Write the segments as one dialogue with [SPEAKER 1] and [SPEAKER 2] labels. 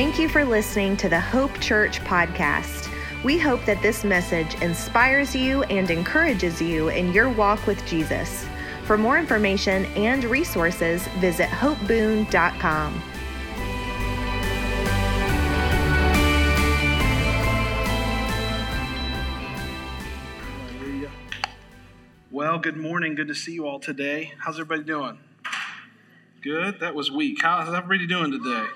[SPEAKER 1] Thank you for listening to the Hope Church podcast. We hope that this message inspires you and encourages you in your walk with Jesus. For more information and resources, visit
[SPEAKER 2] hopeboone.com. Well, good morning. Good to see you all today. How's everybody doing? Good. That was weak. How's everybody doing today?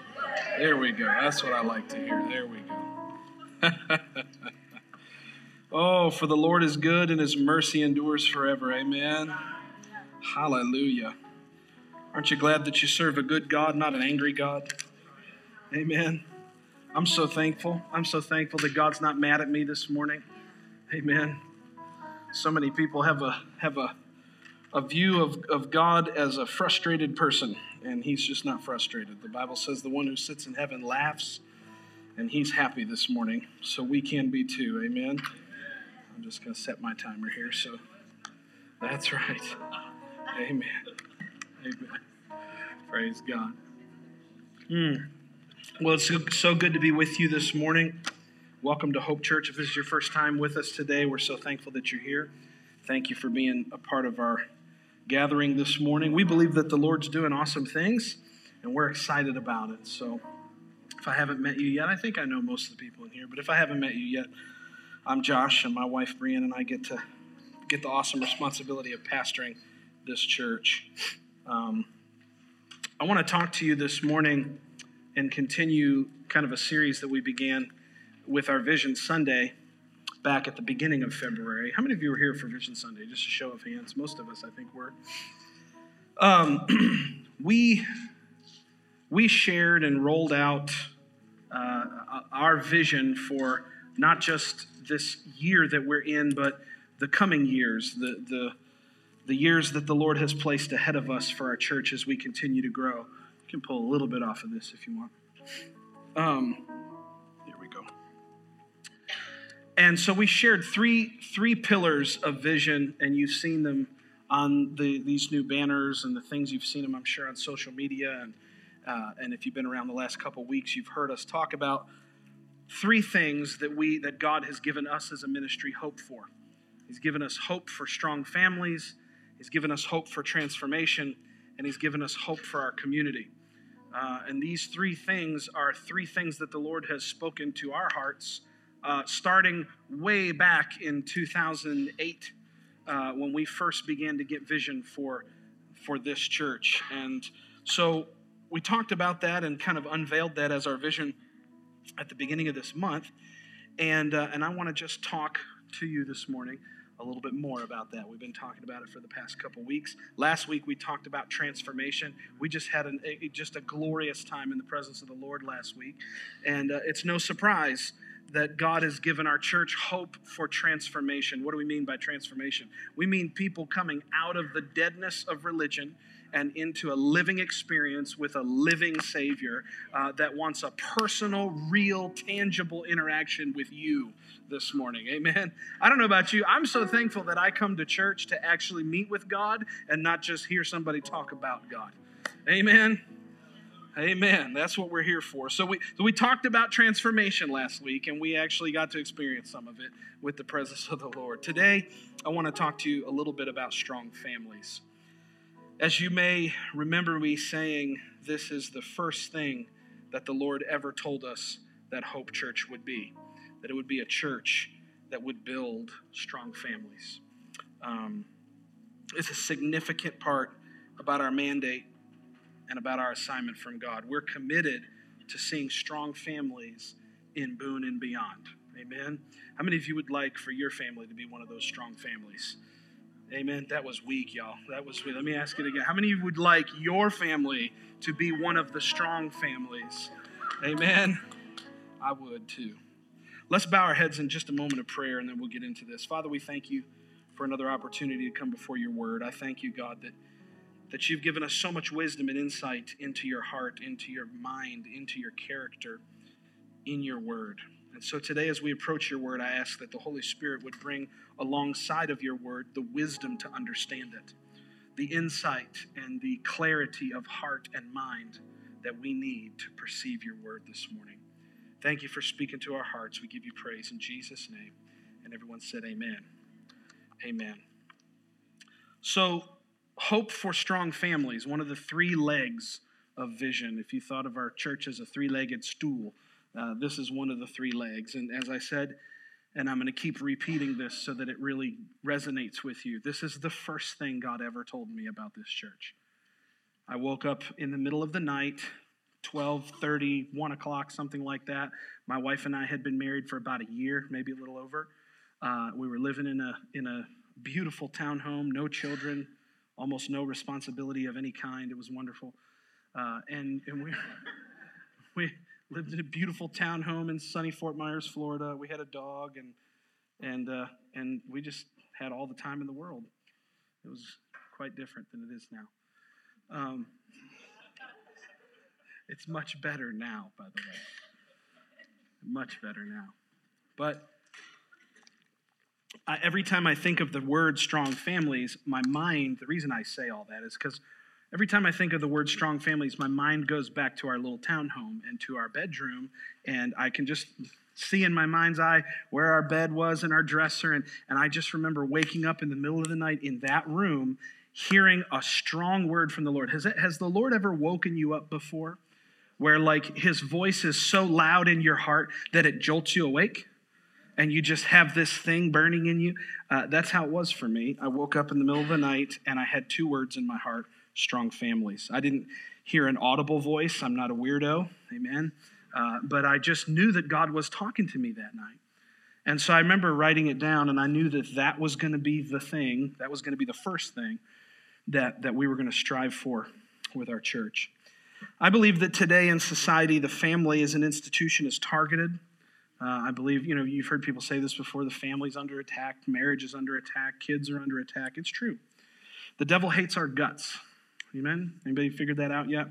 [SPEAKER 2] There we go. That's what I like to hear. There we go. oh, for the Lord is good and his mercy endures forever. Amen. Hallelujah. Aren't you glad that you serve a good God, not an angry God? Amen. I'm so thankful. I'm so thankful that God's not mad at me this morning. Amen. So many people have a have a a view of, of God as a frustrated person, and he's just not frustrated. The Bible says the one who sits in heaven laughs, and he's happy this morning. So we can be too. Amen. I'm just going to set my timer here. So that's right. Amen. Amen. Praise God. Mm. Well, it's so, so good to be with you this morning. Welcome to Hope Church. If this is your first time with us today, we're so thankful that you're here. Thank you for being a part of our gathering this morning. We believe that the Lord's doing awesome things, and we're excited about it. So, if I haven't met you yet, I think I know most of the people in here, but if I haven't met you yet, I'm Josh, and my wife Brianne and I get to get the awesome responsibility of pastoring this church. Um, I want to talk to you this morning and continue kind of a series that we began with our Vision Sunday back at the beginning of February. How many of you were here for Vision Sunday? Just a show of hands. Most of us, I think, were. Um, we we shared and rolled out uh, our vision for not just this year that we're in, but the coming years, the the the years that the Lord has placed ahead of us for our church as we continue to grow. You can pull a little bit off of this if you want. Um. And so we shared three three pillars of vision, and you've seen them on the, these new banners and the things you've seen them, I'm sure, on social media. And uh, and if you've been around the last couple weeks, you've heard us talk about three things that we that God has given us as a ministry hope for. He's given us hope for strong families. He's given us hope for transformation, and He's given us hope for our community. Uh, and these three things are three things that the Lord has spoken to our hearts, uh, starting way back in 2008 uh, when we first began to get vision for, for this church. And so we talked about that and kind of unveiled that as our vision at the beginning of this month. And, uh, and I want to just talk to you this morning a little bit more about that. We've been talking about it for the past couple weeks. Last week we talked about transformation. We just had an, a, just a glorious time in the presence of the Lord last week, and uh, it's no surprise that God has given our church hope for transformation. What do we mean by transformation? We mean people coming out of the deadness of religion and into a living experience with a living Savior uh, that wants a personal, real, tangible interaction with you this morning. Amen. I don't know about you. I'm so thankful that I come to church to actually meet with God and not just hear somebody talk about God. Amen. Amen. That's what we're here for. So we so we talked about transformation last week, and we actually got to experience some of it with the presence of the Lord. Today, I want to talk to you a little bit about strong families. As you may remember me saying, this is the first thing that the Lord ever told us that Hope Church would be, that it would be a church that would build strong families. Um, it's a significant part about our mandate and about our assignment from God. We're committed to seeing strong families in Boone and beyond. Amen. How many of you would like for your family to be one of those strong families? Amen. That was weak, y'all. That was weak. Let me ask it again. How many of you would like your family to be one of the strong families? Amen. I would too. Let's bow our heads in just a moment of prayer and then we'll get into this. Father, we thank you for another opportunity to come before your word. I thank you, God, that that you've given us so much wisdom and insight into your heart, into your mind, into your character, in your word. And so today, as we approach your word, I ask that the Holy Spirit would bring alongside of your word the wisdom to understand it, the insight and the clarity of heart and mind that we need to perceive your word this morning. Thank you for speaking to our hearts. We give you praise in Jesus' name. And everyone said, Amen. Amen. So, hope for strong families, one of the three legs of vision. If you thought of our church as a three legged stool, uh, this is one of the three legs. And as I said, and I'm going to keep repeating this so that it really resonates with you. This is the first thing God ever told me about this church. I woke up in the middle of the night, 12, 30, 1 o'clock, something like that. My wife and I had been married for about a year, maybe a little over. Uh, we were living in a, in a beautiful townhome, no children, almost no responsibility of any kind. It was wonderful. Uh, and, and we, we lived in a beautiful townhome in sunny Fort Myers, Florida. We had a dog, and and uh, and we just had all the time in the world. It was quite different than it is now. Um, it's much better now, by the way. Much better now. But I, every time I think of the word strong families, my mind, the reason I say all that is because Every time I think of the word strong families, my mind goes back to our little townhome and to our bedroom, and I can just see in my mind's eye where our bed was and our dresser. And, and I just remember waking up in the middle of the night in that room, hearing a strong word from the Lord. Has, it, has the Lord ever woken you up before? Where, like, his voice is so loud in your heart that it jolts you awake? And you just have this thing burning in you. Uh, that's how it was for me. I woke up in the middle of the night and I had two words in my heart strong families. I didn't hear an audible voice. I'm not a weirdo. Amen. Uh, but I just knew that God was talking to me that night. And so I remember writing it down, and I knew that that was going to be the thing, that was going to be the first thing that, that we were going to strive for with our church. I believe that today in society, the family as an institution is targeted. Uh, I believe, you know, you've heard people say this before the family's under attack, marriage is under attack, kids are under attack. It's true. The devil hates our guts. Amen? Anybody figured that out yet?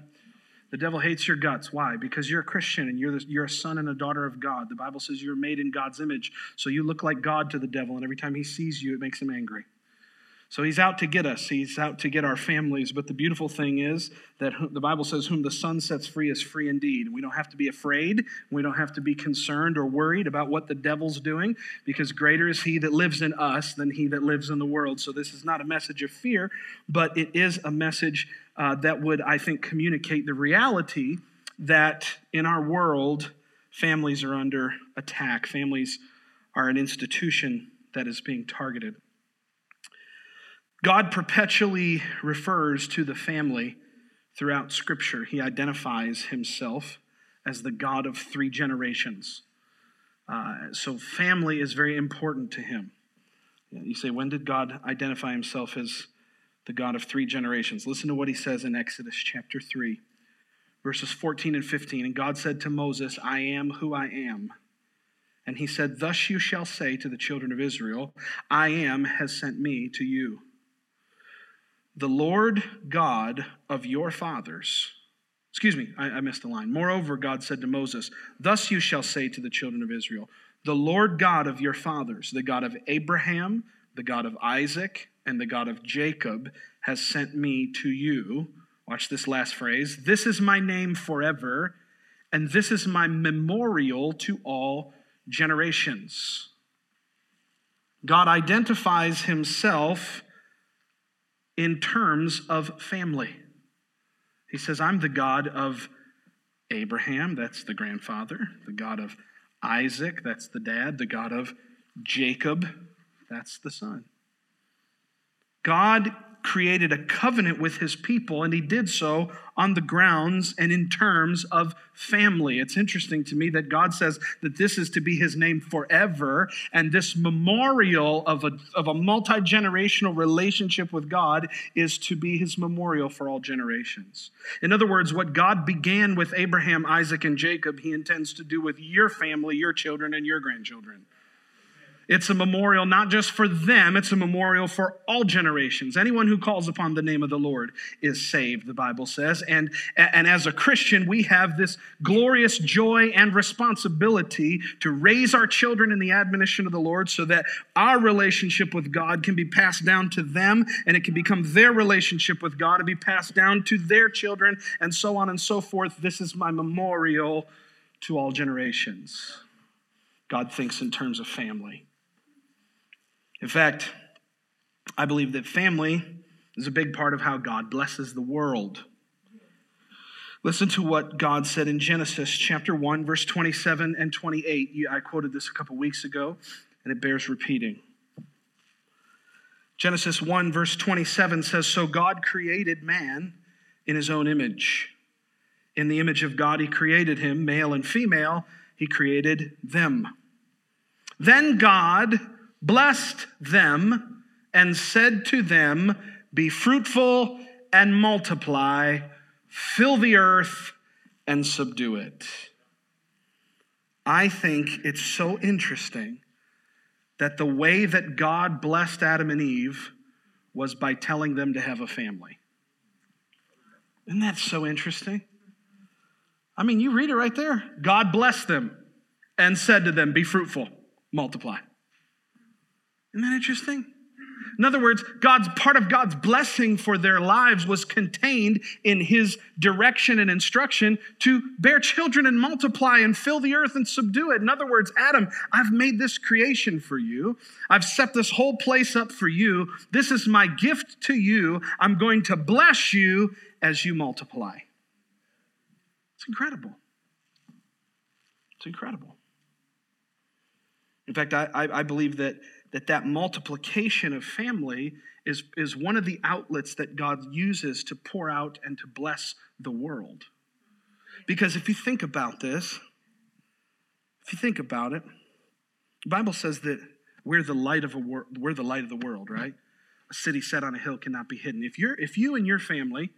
[SPEAKER 2] The devil hates your guts. Why? Because you're a Christian and you're, the, you're a son and a daughter of God. The Bible says you're made in God's image. So you look like God to the devil, and every time he sees you, it makes him angry. So he's out to get us. He's out to get our families. But the beautiful thing is that the Bible says, Whom the Son sets free is free indeed. We don't have to be afraid. We don't have to be concerned or worried about what the devil's doing because greater is he that lives in us than he that lives in the world. So this is not a message of fear, but it is a message uh, that would, I think, communicate the reality that in our world, families are under attack. Families are an institution that is being targeted. God perpetually refers to the family throughout Scripture. He identifies himself as the God of three generations. Uh, so, family is very important to him. You say, when did God identify himself as the God of three generations? Listen to what he says in Exodus chapter 3, verses 14 and 15. And God said to Moses, I am who I am. And he said, Thus you shall say to the children of Israel, I am has sent me to you. The Lord God of your fathers, excuse me, I, I missed the line. Moreover, God said to Moses, Thus you shall say to the children of Israel, The Lord God of your fathers, the God of Abraham, the God of Isaac, and the God of Jacob, has sent me to you. Watch this last phrase. This is my name forever, and this is my memorial to all generations. God identifies himself in terms of family. He says, I'm the God of Abraham, that's the grandfather, the God of Isaac, that's the dad, the God of Jacob, that's the son. God created a covenant with his people, and he did so on the grounds and in terms of family. It's interesting to me that God says that this is to be his name forever, and this memorial of a, of a multi generational relationship with God is to be his memorial for all generations. In other words, what God began with Abraham, Isaac, and Jacob, he intends to do with your family, your children, and your grandchildren. It's a memorial not just for them, it's a memorial for all generations. Anyone who calls upon the name of the Lord is saved, the Bible says. And, and as a Christian, we have this glorious joy and responsibility to raise our children in the admonition of the Lord so that our relationship with God can be passed down to them and it can become their relationship with God and be passed down to their children and so on and so forth. This is my memorial to all generations. God thinks in terms of family. In fact, I believe that family is a big part of how God blesses the world. Listen to what God said in Genesis chapter 1, verse 27 and 28. I quoted this a couple weeks ago, and it bears repeating. Genesis 1, verse 27 says So God created man in his own image. In the image of God, he created him, male and female, he created them. Then God blessed them, and said to them, Be fruitful and multiply, fill the earth and subdue it. I think it's so interesting that the way that God blessed Adam and Eve was by telling them to have a family. Isn't that so interesting? I mean, you read it right there. God blessed them and said to them, Be fruitful, multiply. Isn't that interesting? In other words, God's part of God's blessing for their lives was contained in his direction and instruction to bear children and multiply and fill the earth and subdue it. In other words, Adam, I've made this creation for you. I've set this whole place up for you. This is my gift to you. I'm going to bless you as you multiply. It's incredible. It's incredible. In fact, I, I, believe that that that multiplication of family is, is one of the outlets that God uses to pour out and to bless the world. Because if you think about this, if you think about it, the Bible says that we're the light of a wor- we're the light of the world, right? A city set on a hill cannot be hidden. If you're if you and your family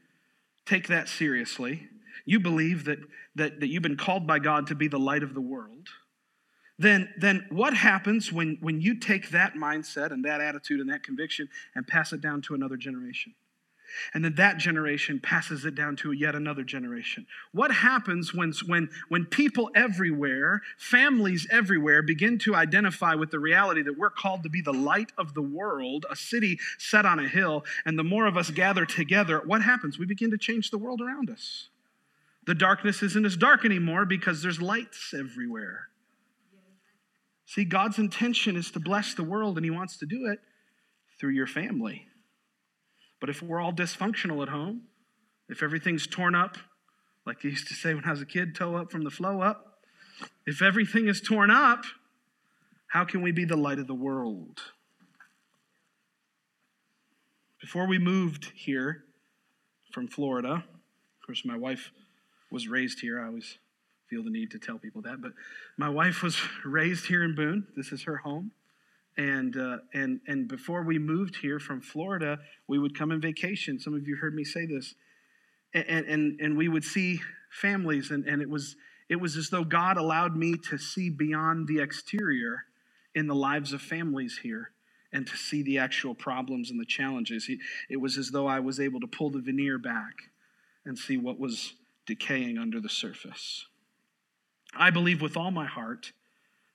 [SPEAKER 2] take that seriously, you believe that that, that you've been called by God to be the light of the world then, then what happens when, when you take that mindset and that attitude and that conviction and pass it down to another generation? And then that generation passes it down to yet another generation. What happens when, when, when people everywhere, families everywhere, begin to identify with the reality that we're called to be the light of the world, a city set on a hill, and the more of us gather together, what happens? We begin to change the world around us. The darkness isn't as dark anymore because there's lights everywhere. See, God's intention is to bless the world, and He wants to do it through your family. But if we're all dysfunctional at home, if everything's torn up, like they used to say when I was a kid, toe up from the flow up, if everything is torn up, how can we be the light of the world? Before we moved here from Florida, of course, my wife was raised here. I was feel the need to tell people that. But my wife was raised here in Boone. This is her home. And, uh, and, and before we moved here from Florida, we would come on vacation. Some of you heard me say this. And, and, and we would see families, and, and it, was, it was as though God allowed me to see beyond the exterior in the lives of families here and to see the actual problems and the challenges. It was as though I was able to pull the veneer back and see what was decaying under the surface. I believe with all my heart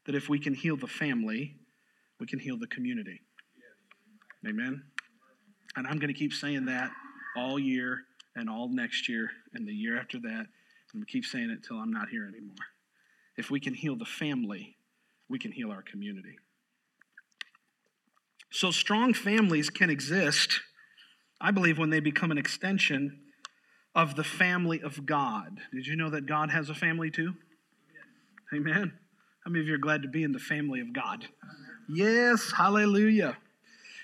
[SPEAKER 2] that if we can heal the family, we can heal the community. Amen. And I'm going to keep saying that all year and all next year and the year after that. I'm going to keep saying it till I'm not here anymore. If we can heal the family, we can heal our community. So, strong families can exist, I believe, when they become an extension of the family of God. Did you know that God has a family too? Amen. How many of you are glad to be in the family of God? Yes, hallelujah.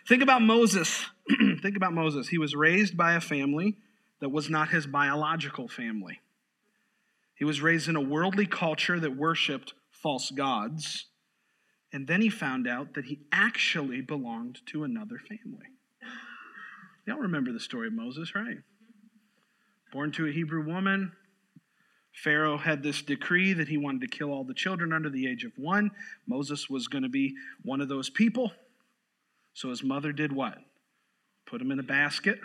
[SPEAKER 2] Think about Moses. Think about Moses. He was raised by a family that was not his biological family. He was raised in a worldly culture that worshiped false gods. And then he found out that he actually belonged to another family. Y'all remember the story of Moses, right? Born to a Hebrew woman, Pharaoh had this decree that he wanted to kill all the children under the age of one. Moses was going to be one of those people. So his mother did what? Put him in a basket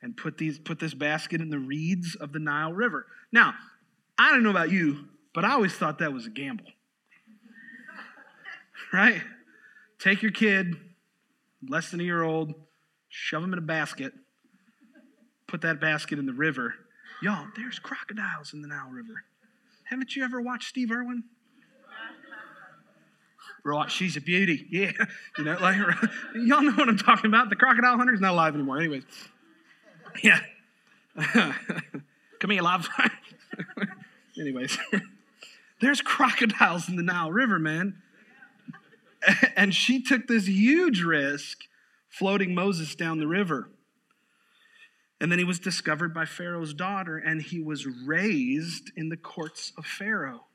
[SPEAKER 2] and put, these, put this basket in the reeds of the Nile River. Now, I don't know about you, but I always thought that was a gamble. right? Take your kid, less than a year old, shove him in a basket, put that basket in the river. Y'all, there's crocodiles in the Nile River. Haven't you ever watched Steve Irwin? Right, she's a beauty. Yeah, you know, like y'all know what I'm talking about. The crocodile hunter's not alive anymore. Anyways, yeah. Come here, love. Anyways, there's crocodiles in the Nile River, man. And she took this huge risk floating Moses down the river. And then he was discovered by Pharaoh's daughter, and he was raised in the courts of Pharaoh.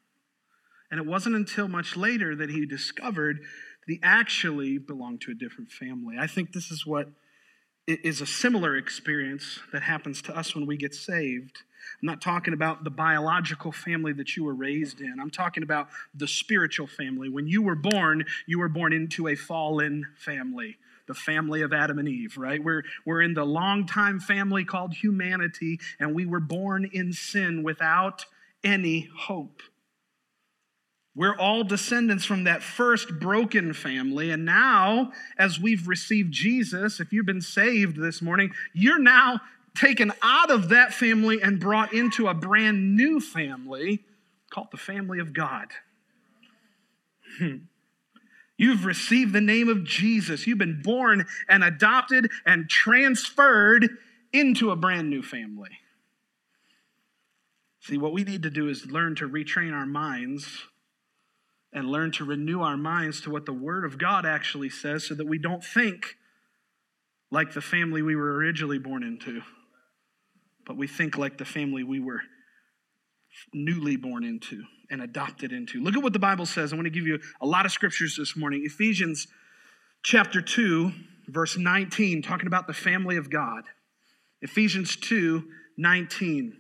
[SPEAKER 2] And it wasn't until much later that he discovered that he actually belonged to a different family. I think this is what is a similar experience that happens to us when we get saved. I'm not talking about the biological family that you were raised in. I'm talking about the spiritual family. When you were born, you were born into a fallen family, the family of Adam and Eve, right? We're, we're in the long time family called humanity, and we were born in sin without any hope. We're all descendants from that first broken family. And now, as we've received Jesus, if you've been saved this morning, you're now taken out of that family and brought into a brand new family called the family of God. Hmm. You've received the name of Jesus. You've been born and adopted and transferred into a brand new family. See, what we need to do is learn to retrain our minds and learn to renew our minds to what the Word of God actually says so that we don't think like the family we were originally born into, but we think like the family we were newly born into and adopted into. Look at what the Bible says. I want to give you a lot of scriptures this morning. Ephesians chapter 2, verse 19, talking about the family of God. Ephesians 2, 19.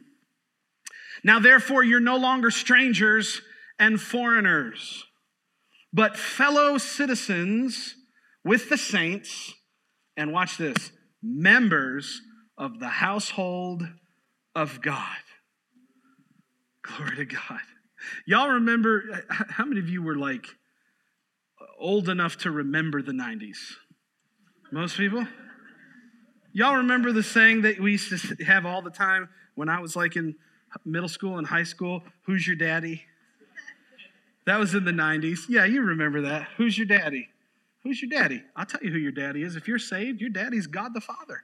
[SPEAKER 2] Now, therefore, you're no longer strangers and foreigners, but fellow citizens with the saints, and watch this, members of the household of God. Glory to God. Y'all remember, how many of you were like old enough to remember the 90s? Most people? Y'all remember the saying that we used to have all the time when I was like in middle school and high school? Who's your daddy? That was in the 90s. Yeah, you remember that. Who's your daddy? Who's your daddy? I'll tell you who your daddy is. If you're saved, your daddy's God the Father.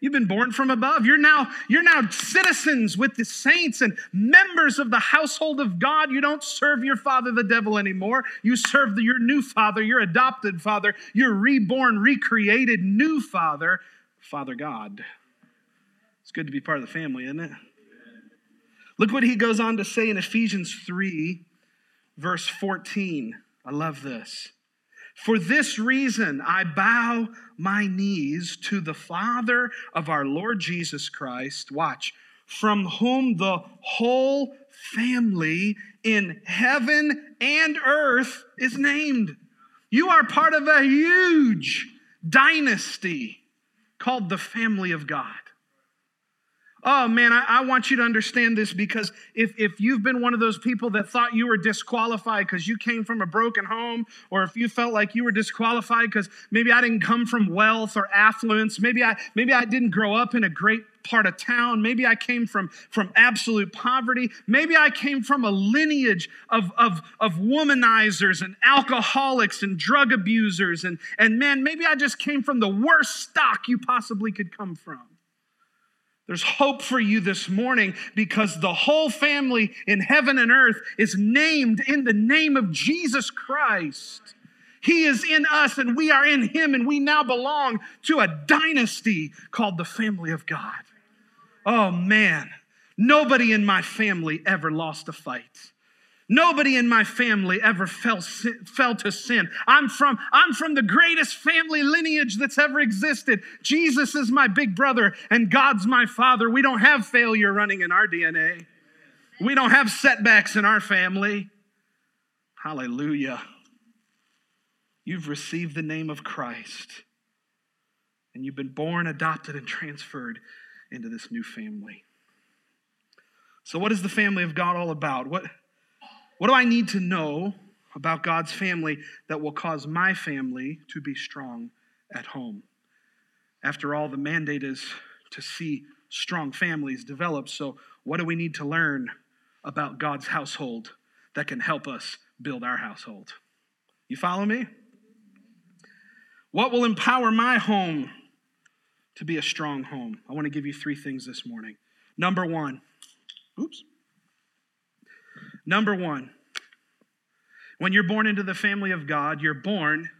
[SPEAKER 2] You've been born from above. You're now, you're now citizens with the saints and members of the household of God. You don't serve your father, the devil, anymore. You serve your new father, your adopted father, your reborn, recreated new father, Father God. It's good to be part of the family, isn't it? Look what he goes on to say in Ephesians 3 verse 14. I love this. For this reason, I bow my knees to the Father of our Lord Jesus Christ. Watch, from whom the whole family in heaven and earth is named. You are part of a huge dynasty called the family of God. Oh man, I, I, want you to understand this because if, if you've been one of those people that thought you were disqualified because you came from a broken home, or if you felt like you were disqualified because maybe I didn't come from wealth or affluence, maybe I maybe I didn't grow up in a great part of town, maybe I came from, from absolute poverty, maybe I came from a lineage of, of, of womanizers and alcoholics and drug abusers, and, and man, maybe I just came from the worst stock you possibly could come from. There's hope for you this morning because the whole family in heaven and earth is named in the name of Jesus Christ. He is in us and we are in him, and we now belong to a dynasty called the family of God. Oh man, nobody in my family ever lost a fight. Nobody in my family ever fell, fell to sin. I'm from, I'm from the greatest family lineage that's ever existed. Jesus is my big brother and God's my father. We don't have failure running in our DNA. We don't have setbacks in our family. Hallelujah. You've received the name of Christ, and you've been born, adopted, and transferred into this new family. So, what is the family of God all about? What, what do I need to know about God's family that will cause my family to be strong at home? After all, the mandate is to see strong families develop. So, what do we need to learn about God's household that can help us build our household? You follow me? What will empower my home to be a strong home? I want to give you three things this morning. Number one, oops. Number one, when you're born into the family of God, you're born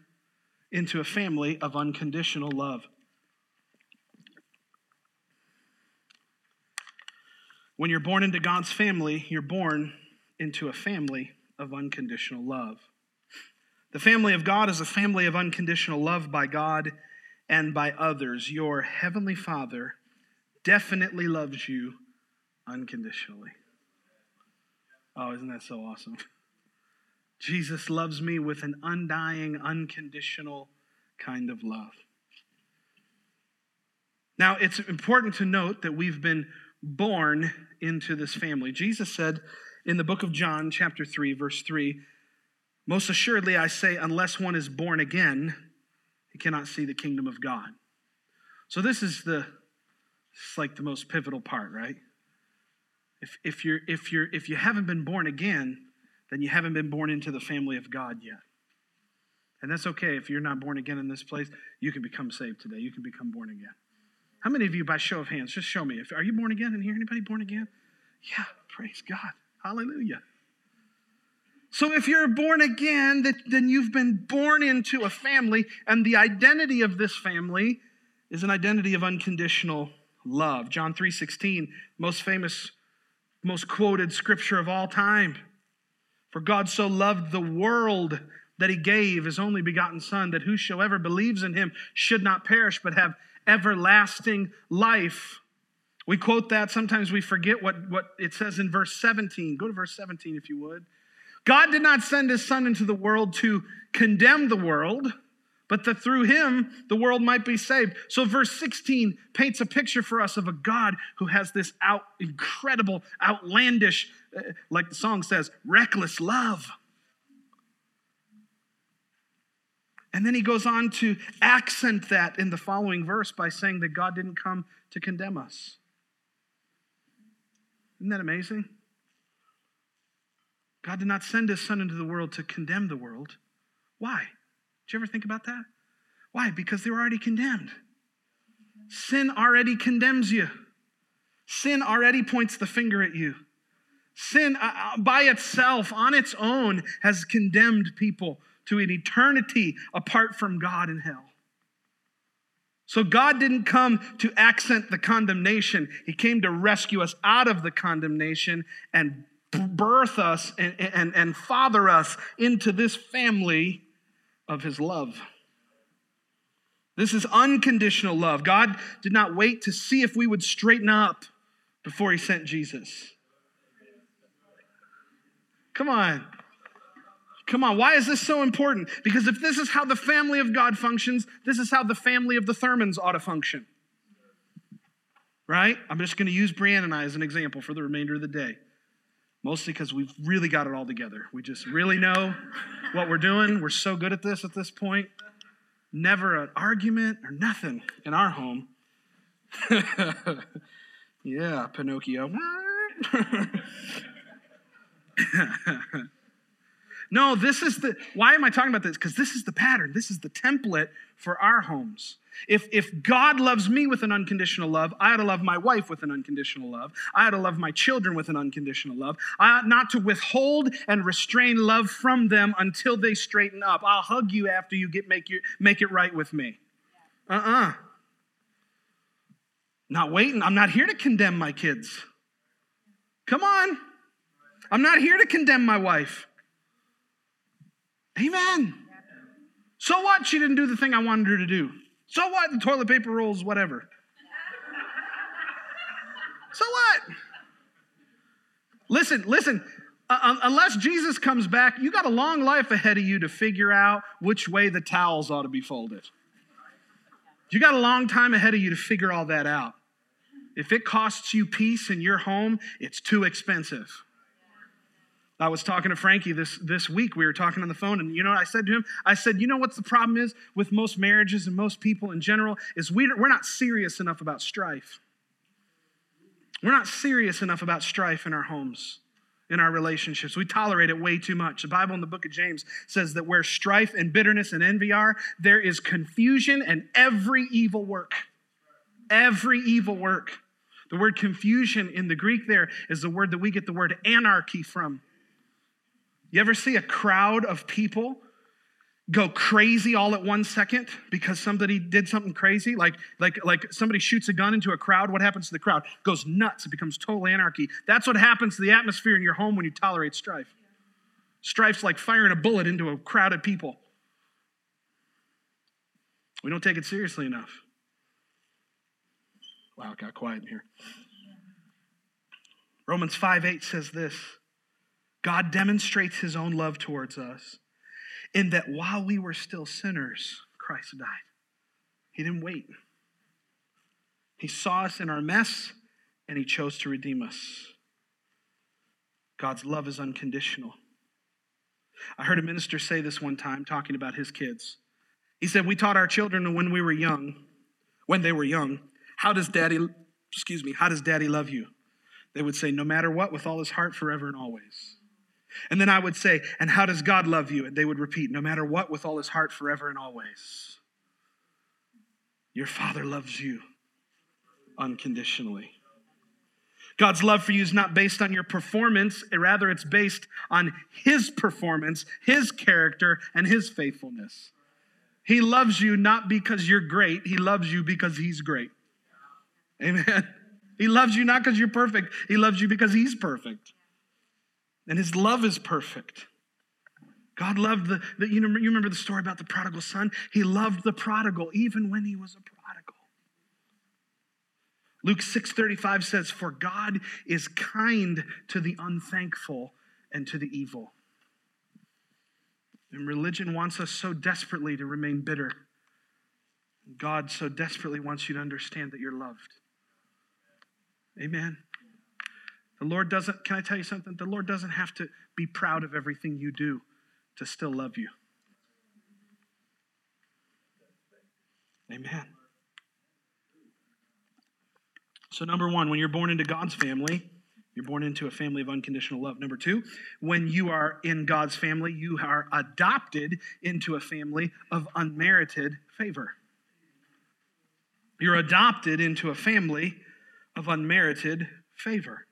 [SPEAKER 2] into a family of unconditional love. When you're born into God's family, you're born into a family of unconditional love. The family of God is a family of unconditional love by God and by others. Your heavenly Father definitely loves you unconditionally. Oh, isn't that so awesome? Jesus loves me with an undying, unconditional kind of love. Now, it's important to note that we've been born into this family. Jesus said in the book of John, chapter 3, verse 3, Most assuredly I say, unless one is born again, he cannot see the kingdom of God. So this is the it's like the most pivotal part, right? If, if, you're, if, you're, if you haven't been born again, then you haven't been born into the family of God yet. And that's okay. If you're not born again in this place, you can become saved today. You can become born again. How many of you, by show of hands, just show me, if, are you born again in here? Anybody born again? Yeah, praise God. Hallelujah. So if you're born again, then you've been born into a family, and the identity of this family is an identity of unconditional love. John 3:16, most famous, most quoted scripture of all time. For God so loved the world that he gave his only begotten Son, that whosoever believes in him should not perish, but have everlasting life. We quote that, sometimes we forget what, what it says in verse 17. Go to verse 17 if you would. God did not send his Son into the world to condemn the world, but that through him the world might be saved. So, verse 16 paints a picture for us of a God who has this out, incredible, outlandish, uh, like the song says, reckless love. And then he goes on to accent that in the following verse by saying that God didn't come to condemn us. Isn't that amazing? God did not send his son into the world to condemn the world. Why? Did you ever think about that? Why? Because they were already condemned. Sin already condemns you. Sin already points the finger at you. Sin uh, uh by itself, on its own, has condemned people to an eternity apart from God in hell. So God didn't come to accent the condemnation. He came to rescue us out of the condemnation and birth us and, and, and father us into this family of his love. This is unconditional love. God did not wait to see if we would straighten up before he sent Jesus. Come on. Come on, why is this so important? Because if this is how the family of God functions, this is how the family of the Thurmans ought to function. Right? I'm just going to use Brianne and I as an example for the remainder of the day. Mostly because we've really got it all together. We just really know what we're doing. We're so good at this at this point. Never an argument or nothing in our home. yeah, Pinocchio. No, this is the, why am I talking about this? Because this is the pattern. This is the template for our homes. If, if God loves me with an unconditional love, I ought to love my wife with an unconditional love. I ought to love my children with an unconditional love. I ought not to withhold and restrain love from them until they straighten up. I'll hug you after you get make, your, make it right with me. Uh uh-uh. uh. Not waiting. I'm not here to condemn my kids. Come on. I'm not here to condemn my wife. Amen. So what? She didn't do the thing I wanted her to do. So what? The toilet paper rolls, whatever. so what? Listen, listen. Uh, unless Jesus comes back, you got a long life ahead of you to figure out which way the towels ought to be folded. You got a long time ahead of you to figure all that out. If it costs you peace in your home, it's too expensive. I was talking to Frankie this, this week. We were talking on the phone, and you know what I said to him? I said, You know what's the problem is with most marriages and most people in general? Is we, we're not serious enough about strife. We're not serious enough about strife in our homes, in our relationships. We tolerate it way too much. The Bible in the book of James says that where strife and bitterness and envy are, there is confusion and every evil work. Every evil work. The word confusion in the Greek there is the word that we get the word anarchy from. You ever see a crowd of people go crazy all at one second because somebody did something crazy? Like, like, like somebody shoots a gun into a crowd. What happens to the crowd? It goes nuts. It becomes total anarchy. That's what happens to the atmosphere in your home when you tolerate strife. Strife's like firing a bullet into a crowd of people. We don't take it seriously enough. Wow, it got quiet in here. Romans 5 8 says this. God demonstrates his own love towards us in that while we were still sinners, Christ died. He didn't wait. He saw us in our mess and he chose to redeem us. God's love is unconditional. I heard a minister say this one time talking about his kids. He said, We taught our children when we were young, when they were young, how does daddy, excuse me, how does daddy love you? They would say, No matter what, with all his heart, forever and always. And then I would say, And how does God love you? And they would repeat, No matter what, with all his heart, forever and always. Your Father loves you unconditionally. God's love for you is not based on your performance, rather, it's based on His performance, His character, and His faithfulness. He loves you not because you're great, He loves you because He's great. Amen. He loves you not because you're perfect, He loves you because He's perfect and his love is perfect. God loved the, the you, know, you remember the story about the prodigal son? He loved the prodigal even when he was a prodigal. Luke 6:35 says, "For God is kind to the unthankful and to the evil." And religion wants us so desperately to remain bitter. God so desperately wants you to understand that you're loved. Amen. The Lord doesn't, can I tell you something? The Lord doesn't have to be proud of everything you do to still love you. Amen. So, number one, when you're born into God's family, you're born into a family of unconditional love. Number two, when you are in God's family, you are adopted into a family of unmerited favor. You're adopted into a family of unmerited favor.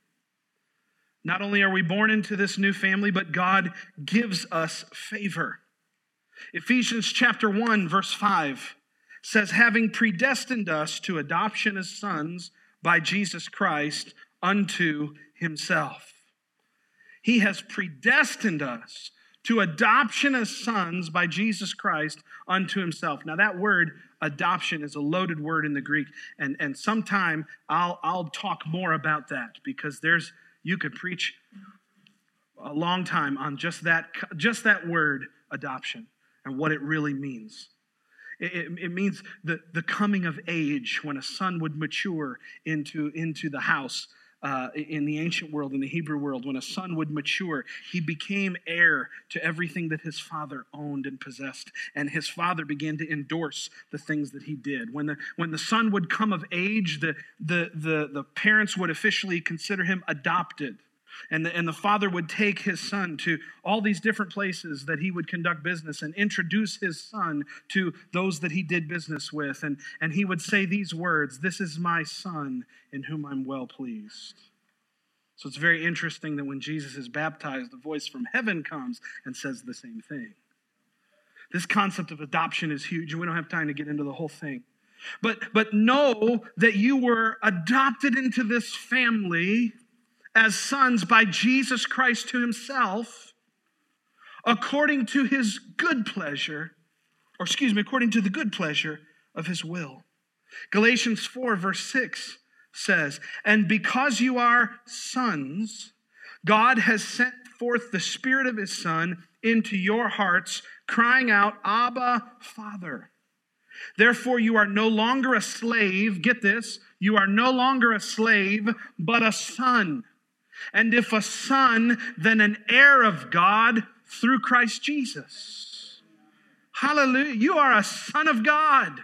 [SPEAKER 2] Not only are we born into this new family, but God gives us favor. Ephesians chapter 1, verse 5 says, having predestined us to adoption as sons by Jesus Christ unto himself. He has predestined us to adoption as sons by Jesus Christ unto himself. Now, that word adoption is a loaded word in the Greek, and, and sometime I'll, I'll talk more about that because there's you could preach a long time on just that, just that word, adoption, and what it really means. It, it, it, means the, the coming of age when a son would mature into, into the house. Uh, in the ancient world, in the Hebrew world, when a son would mature, he became heir to everything that his father owned and possessed. And his father began to endorse the things that he did. When the, when the son would come of age, the, the, the, the parents would officially consider him adopted. And the, and the father would take his son to all these different places that he would conduct business and introduce his son to those that he did business with. And, and he would say these words This is my son in whom I'm well pleased. So it's very interesting that when Jesus is baptized, the voice from heaven comes and says the same thing. This concept of adoption is huge, and we don't have time to get into the whole thing. But, but know that you were adopted into this family as sons by Jesus Christ to himself, according to his good pleasure, or excuse me, according to the good pleasure of his will. Galatians 4, verse 6 says, And because you are sons, God has sent forth the Spirit of His Son into your hearts, crying out, Abba, Father. Therefore, you are no longer a slave. Get this. You are no longer a slave, but a son. And if a son, then an heir of God through Christ Jesus. Hallelujah. You are a son of God.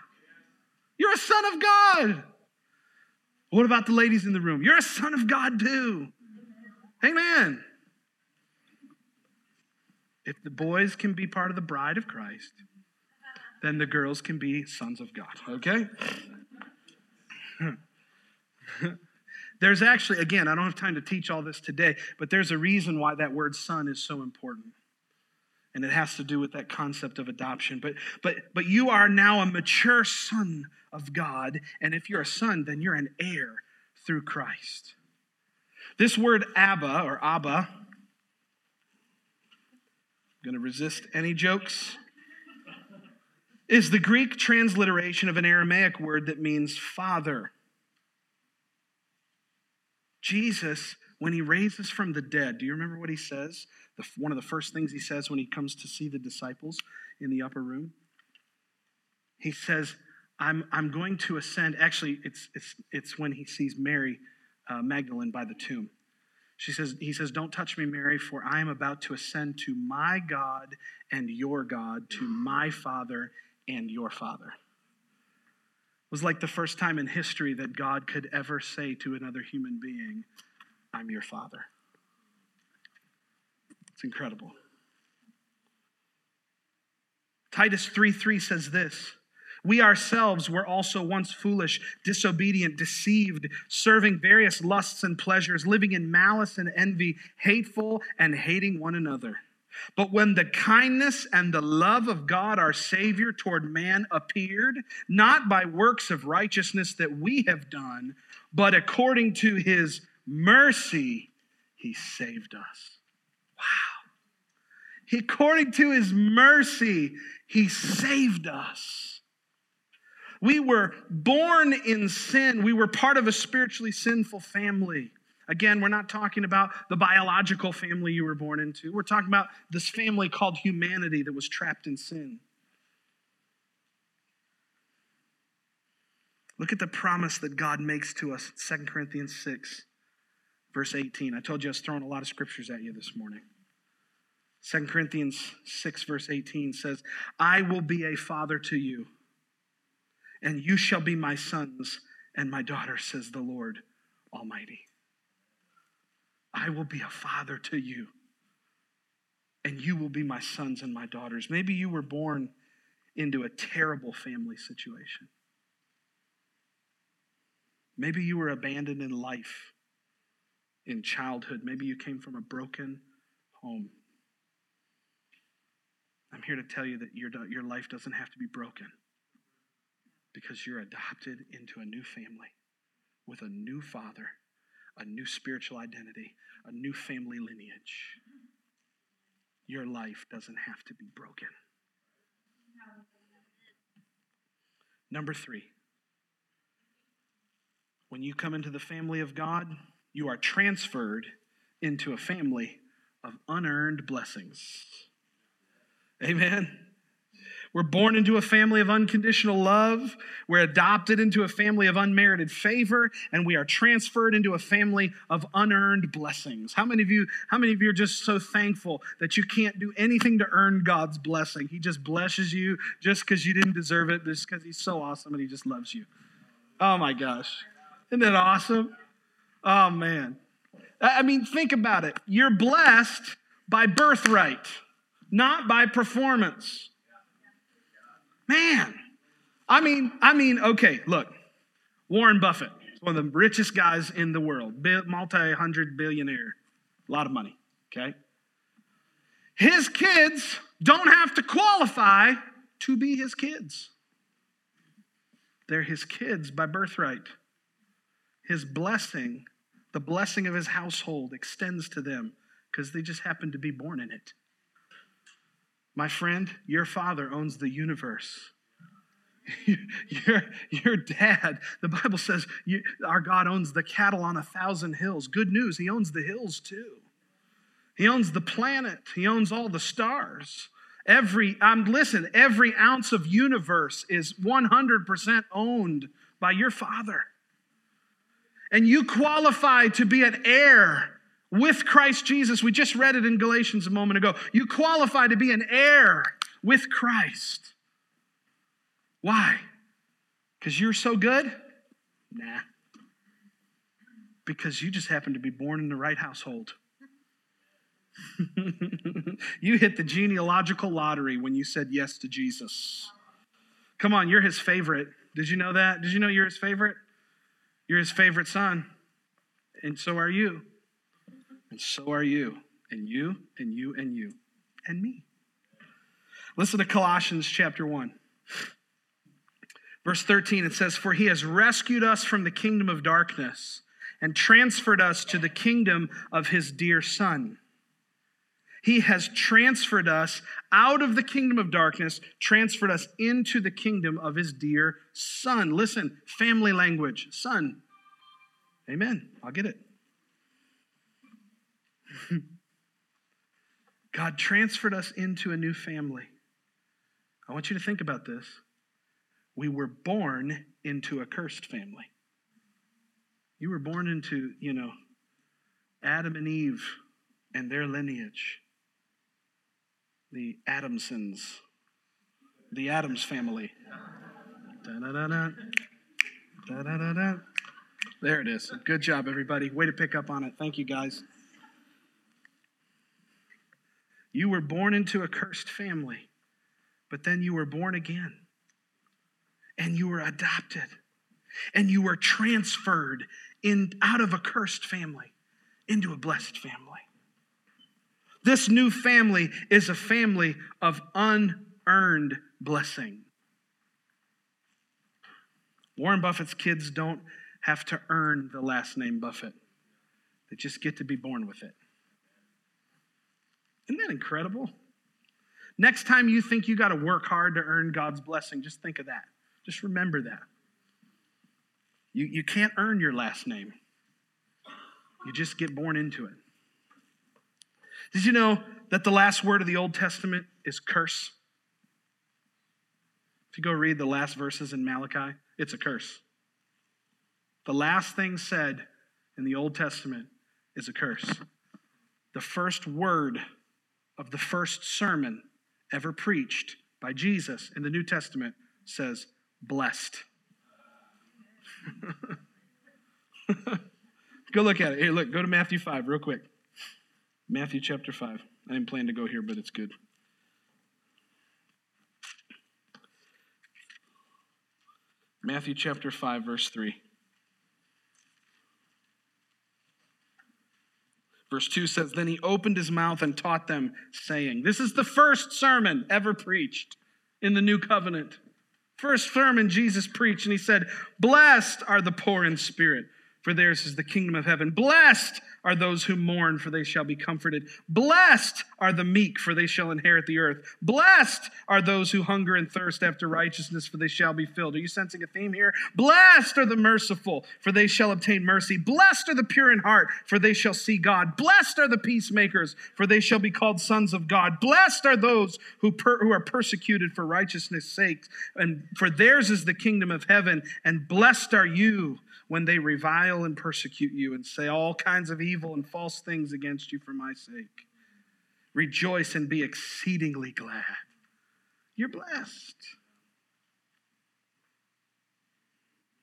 [SPEAKER 2] You're a son of God. What about the ladies in the room? You're a son of God too. Amen. If the boys can be part of the bride of Christ, then the girls can be sons of God, okay? there's actually, again, I don't have time to teach all this today, but there's a reason why that word son is so important. And it has to do with that concept of adoption. But but but you are now a mature son of God, and if you're a son, then you're an heir through Christ. This word Abba or Abba, I'm going to resist any jokes, is the Greek transliteration of an Aramaic word that means father. Jesus, when he raises from the dead, do you remember what he says? The, one of the first things he says when he comes to see the disciples in the upper room? He says, I'm, I'm going to ascend. Actually, it's, it's, it's when he sees Mary uh, Magdalene by the tomb. She says, he says, Don't touch me, Mary, for I am about to ascend to my God and your God, to my Father and your Father. Was like the first time in history that God could ever say to another human being, I'm your Father. It's incredible. Titus 3 3 says this we ourselves were also once foolish, disobedient, deceived, serving various lusts and pleasures, living in malice and envy, hateful and hating one another. But when the kindness and the love of God our Savior toward man appeared, not by works of righteousness that we have done, but according to his mercy, he saved us. Wow. According to his mercy, he saved us. We were born in sin. We were part of a spiritually sinful family. Again, we're not talking about the biological family you were born into. We're talking about this family called humanity that was trapped in sin. Look at the promise that God makes to us, 2 Corinthians 6, verse 18. I told you I was throwing a lot of scriptures at you this morning. 2 Corinthians 6, verse 18 says, I will be a father to you and you shall be my sons and my daughters, says the Lord Almighty. I will be a father to you, and you will be my sons and my daughters. Maybe you were born into a terrible family situation. Maybe you were abandoned in life, in childhood. Maybe you came from a broken home. I'm here to tell you that your, your life doesn't have to be broken because you're adopted into a new family with a new father, a new spiritual identity, a new family lineage. Your life doesn't have to be broken. Number three, when you come into the family of God, you are transferred into a family of unearned blessings. Amen. We're born into a family of unconditional love. We're adopted into a family of unmerited favor, and we are transferred into a family of unearned blessings. How many of you, how many of you are just so thankful that you can't do anything to earn God's blessing? He just blesses you just because you didn't deserve it, just because He's so awesome and He just loves you. Oh my gosh. Isn't that awesome? Oh man. I mean, think about it. You're blessed by birthright, not by performance. Man, I mean, I mean, okay, look, Warren Buffett, one of the richest guys in the world, multi hundred billionaire, a lot of money, okay? His kids don't have to qualify to be his kids. They're his kids by birthright. His blessing, the blessing of his household, extends to them because they just happen to be born in it. My friend, your father owns the universe. your, your dad, the Bible says you, our God owns the cattle on a thousand hills. Good news, he owns the hills too. He owns the planet. He owns all the stars. Every, I'm listen, every ounce of universe is 100% owned by your Father. And you qualify to be an heir with Christ Jesus. We just read it in Galatians a moment ago. You qualify to be an heir with Christ. Why? Because you're so good? Nah. Because you just happen to be born in the right household. you hit the genealogical lottery when you said yes to Jesus. Come on, you're his favorite. Did you know that? Did you know you're his favorite? You're his favorite son. And so are you. And so are you. And you, and you, and you, and me. Listen to Colossians chapter 1. Verse 13, it says, For he has rescued us from the kingdom of darkness and transferred us to the kingdom of his dear Son. He has transferred us out of the kingdom of darkness, transferred us into the kingdom of his dear Son. Listen, family language, Son. Amen. I'll get it. God transferred us into a new family. I want you to think about this. We were born into a cursed family. You were born into, you know, Adam and Eve and their lineage, the Adamsons, the Adams family. Da-da-da-da. There it is. Good job, everybody. Way to pick up on it. Thank you, guys. You were born into a cursed family, but then you were born again and you were adopted and you were transferred in, out of a cursed family into a blessed family. This new family is a family of unearned blessing. Warren Buffett's kids don't have to earn the last name Buffett, they just get to be born with it. Isn't that incredible? Next time you think you got to work hard to earn God's blessing, just think of that. Just remember that. You, you can't earn your last name, you just get born into it. Did you know that the last word of the Old Testament is curse? If you go read the last verses in Malachi, it's a curse. The last thing said in the Old Testament is a curse. The first word of the first sermon ever preached by Jesus in the New Testament says, blessed. go look at it. Here, look, go to Matthew 5 real quick. Matthew chapter 5. I didn't plan to go here, but it's good. Matthew chapter 5, verse 3. Verse 2 says, Then he opened his mouth and taught them, saying, This is the first sermon ever preached in the new covenant. First sermon Jesus preached, and he said, Blessed are the poor in spirit, for theirs is the kingdom of heaven. Blessed are those who mourn, for they shall be comforted. Blessed are the meek, for they shall inherit the earth. Blessed are those who hunger and thirst after righteousness, for they shall be filled. Are you sensing a theme here? Blessed are the merciful, for they shall obtain mercy. Blessed are the pure in heart, for they shall see God. Blessed are the peacemakers, for they shall be called sons of God. Blessed are those who, per, who are persecuted for righteousness' sake, and for theirs is the kingdom of heaven. And blessed are you when they revile and persecute you and say all kinds of evil and false things against you for my sake. Rejoice and be exceedingly glad. You're blessed.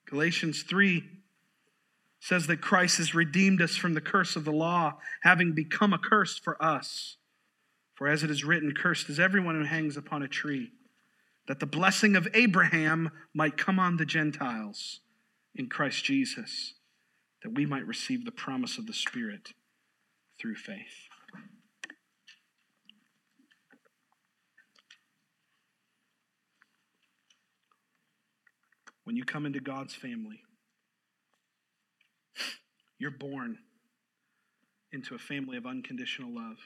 [SPEAKER 2] Galatians 3 says that Christ has redeemed us from the curse of the law, having become a curse for us. For as it is written, cursed is everyone who hangs upon a tree, that the blessing of Abraham might come on the Gentiles in Christ Jesus, that we might receive the promise of the Spirit through faith. When you come into God's family, you're born into a family of unconditional love.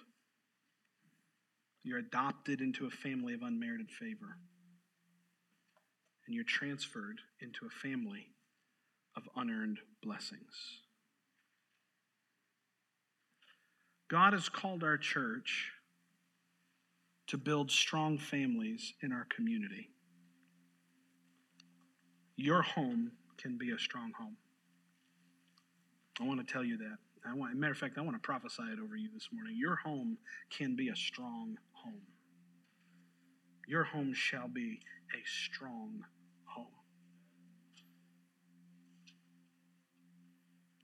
[SPEAKER 2] You're adopted into a family of unmerited favor. And you're transferred into a family of unearned blessings. God has called our church to build strong families in our community. Your home can be a strong home. I want to tell you that. I want, matter of fact, I want to prophesy it over you this morning. Your home can be a strong home. Your home shall be a strong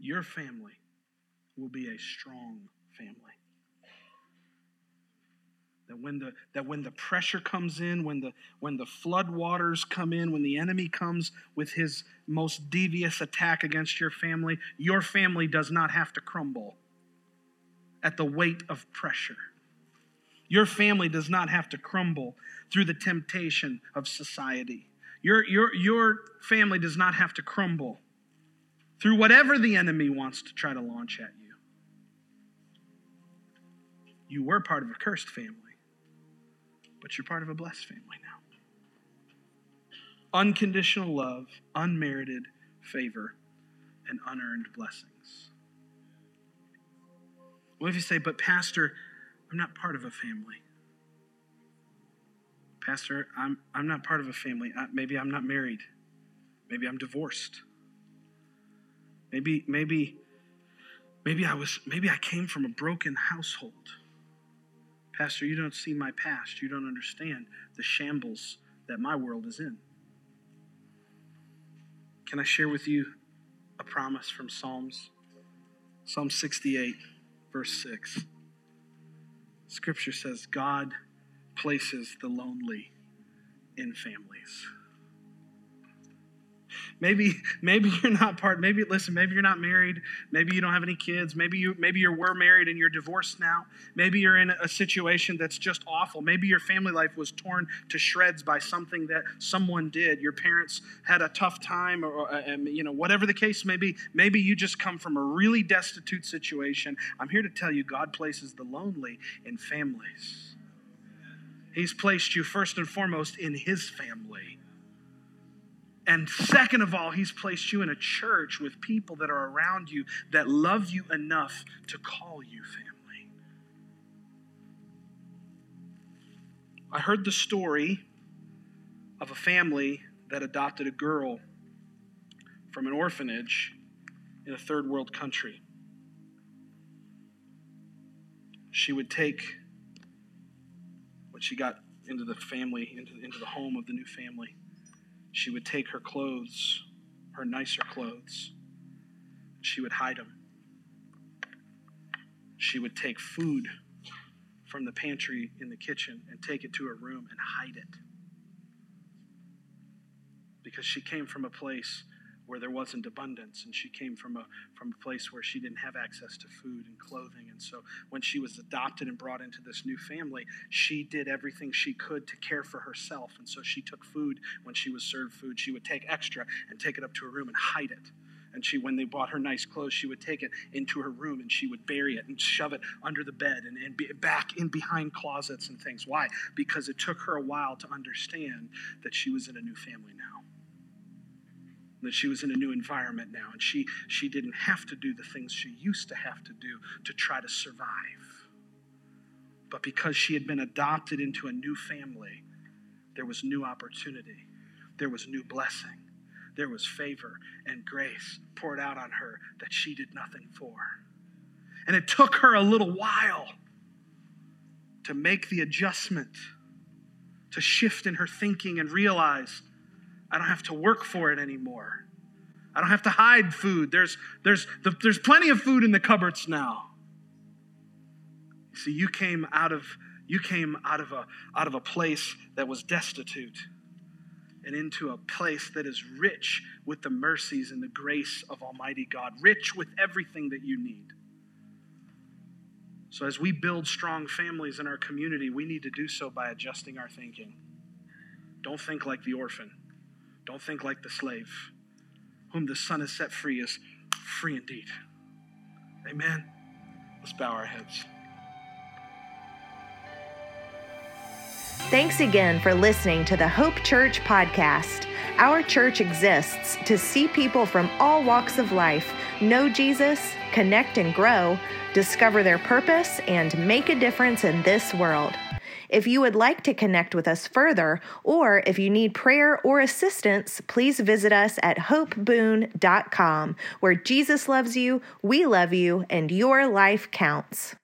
[SPEAKER 2] Your family will be a strong family. That when the, that when the pressure comes in, when the, when the flood waters come in, when the enemy comes with his most devious attack against your family, your family does not have to crumble at the weight of pressure. Your family does not have to crumble through the temptation of society. Your, your, your family does not have to crumble through whatever the enemy wants to try to launch at you. You were part of a cursed family but you're part of a blessed family now. Unconditional love, unmerited favor, and unearned blessings. What if you say, but Pastor, I'm not part of a family? Pastor, I'm, I'm not part of a family. I, maybe I'm not married. Maybe I'm divorced. Maybe, maybe, maybe I was, maybe I came from a broken household. Pastor, you don't see my past. You don't understand the shambles that my world is in. Can I share with you a promise from Psalms? Psalm 68, verse 6. Scripture says, God places the lonely in families. Maybe, maybe you're not part, maybe, listen, maybe you're not married. Maybe you don't have any kids. Maybe you, maybe you were married and you're divorced now. Maybe you're in a situation that's just awful. Maybe your family life was torn to shreds by something that someone did. Your parents had a tough time or, or you know, whatever the case may be. Maybe you just come from a really destitute situation. I'm here to tell you God places the lonely in families. He's placed you first and foremost in his family. And second of all, He's placed you in a church with people that are around you that love you enough to call you family. I heard the story of a family that adopted a girl from an orphanage in a third world country. She would take, when she got into the family, into, into the home of the new family, she would take her clothes, her nicer clothes, she would hide them. She would take food from the pantry in the kitchen and take it to her room and hide it. Because she came from a place where there wasn't abundance and she came from a from a place where she didn't have access to food and clothing. And so when she was adopted and brought into this new family she did everything she could to care for herself. And so she took food. When she was served food she would take extra and take it up to her room and hide it. And she when they bought her nice clothes she would take it into her room and she would bury it and shove it under the bed and, and be back in behind closets and things. Why? Because it took her a while to understand that she was in a new family now that she was in a new environment now and she she didn't have to do the things she used to have to do to try to survive. But because she had been adopted into a new family there was new opportunity there was new blessing there was favor and grace poured out on her that she did nothing for. And it took her a little while to make the adjustment to shift in her thinking and realize I don't have to work for it anymore. I don't have to hide food. There's, there's, there's plenty of food in the cupboards now. See, you came out of you came out of a out of a place that was destitute and into a place that is rich with the mercies and the grace of Almighty God, rich with everything that you need. So as we build strong families in our community, we need to do so by adjusting our thinking. Don't think like the orphan. Don't think like the slave. Whom the Son has set free is free indeed. Amen. Let's bow our heads.
[SPEAKER 1] Thanks again for listening to the Hope Church podcast. Our church exists to see people from all walks of life know Jesus, connect and grow, discover their purpose, and make a difference in this world. If you would like to connect with us further, or if you need prayer or assistance, please visit us at hopeboone.com, where Jesus loves you, we love you, and your life counts.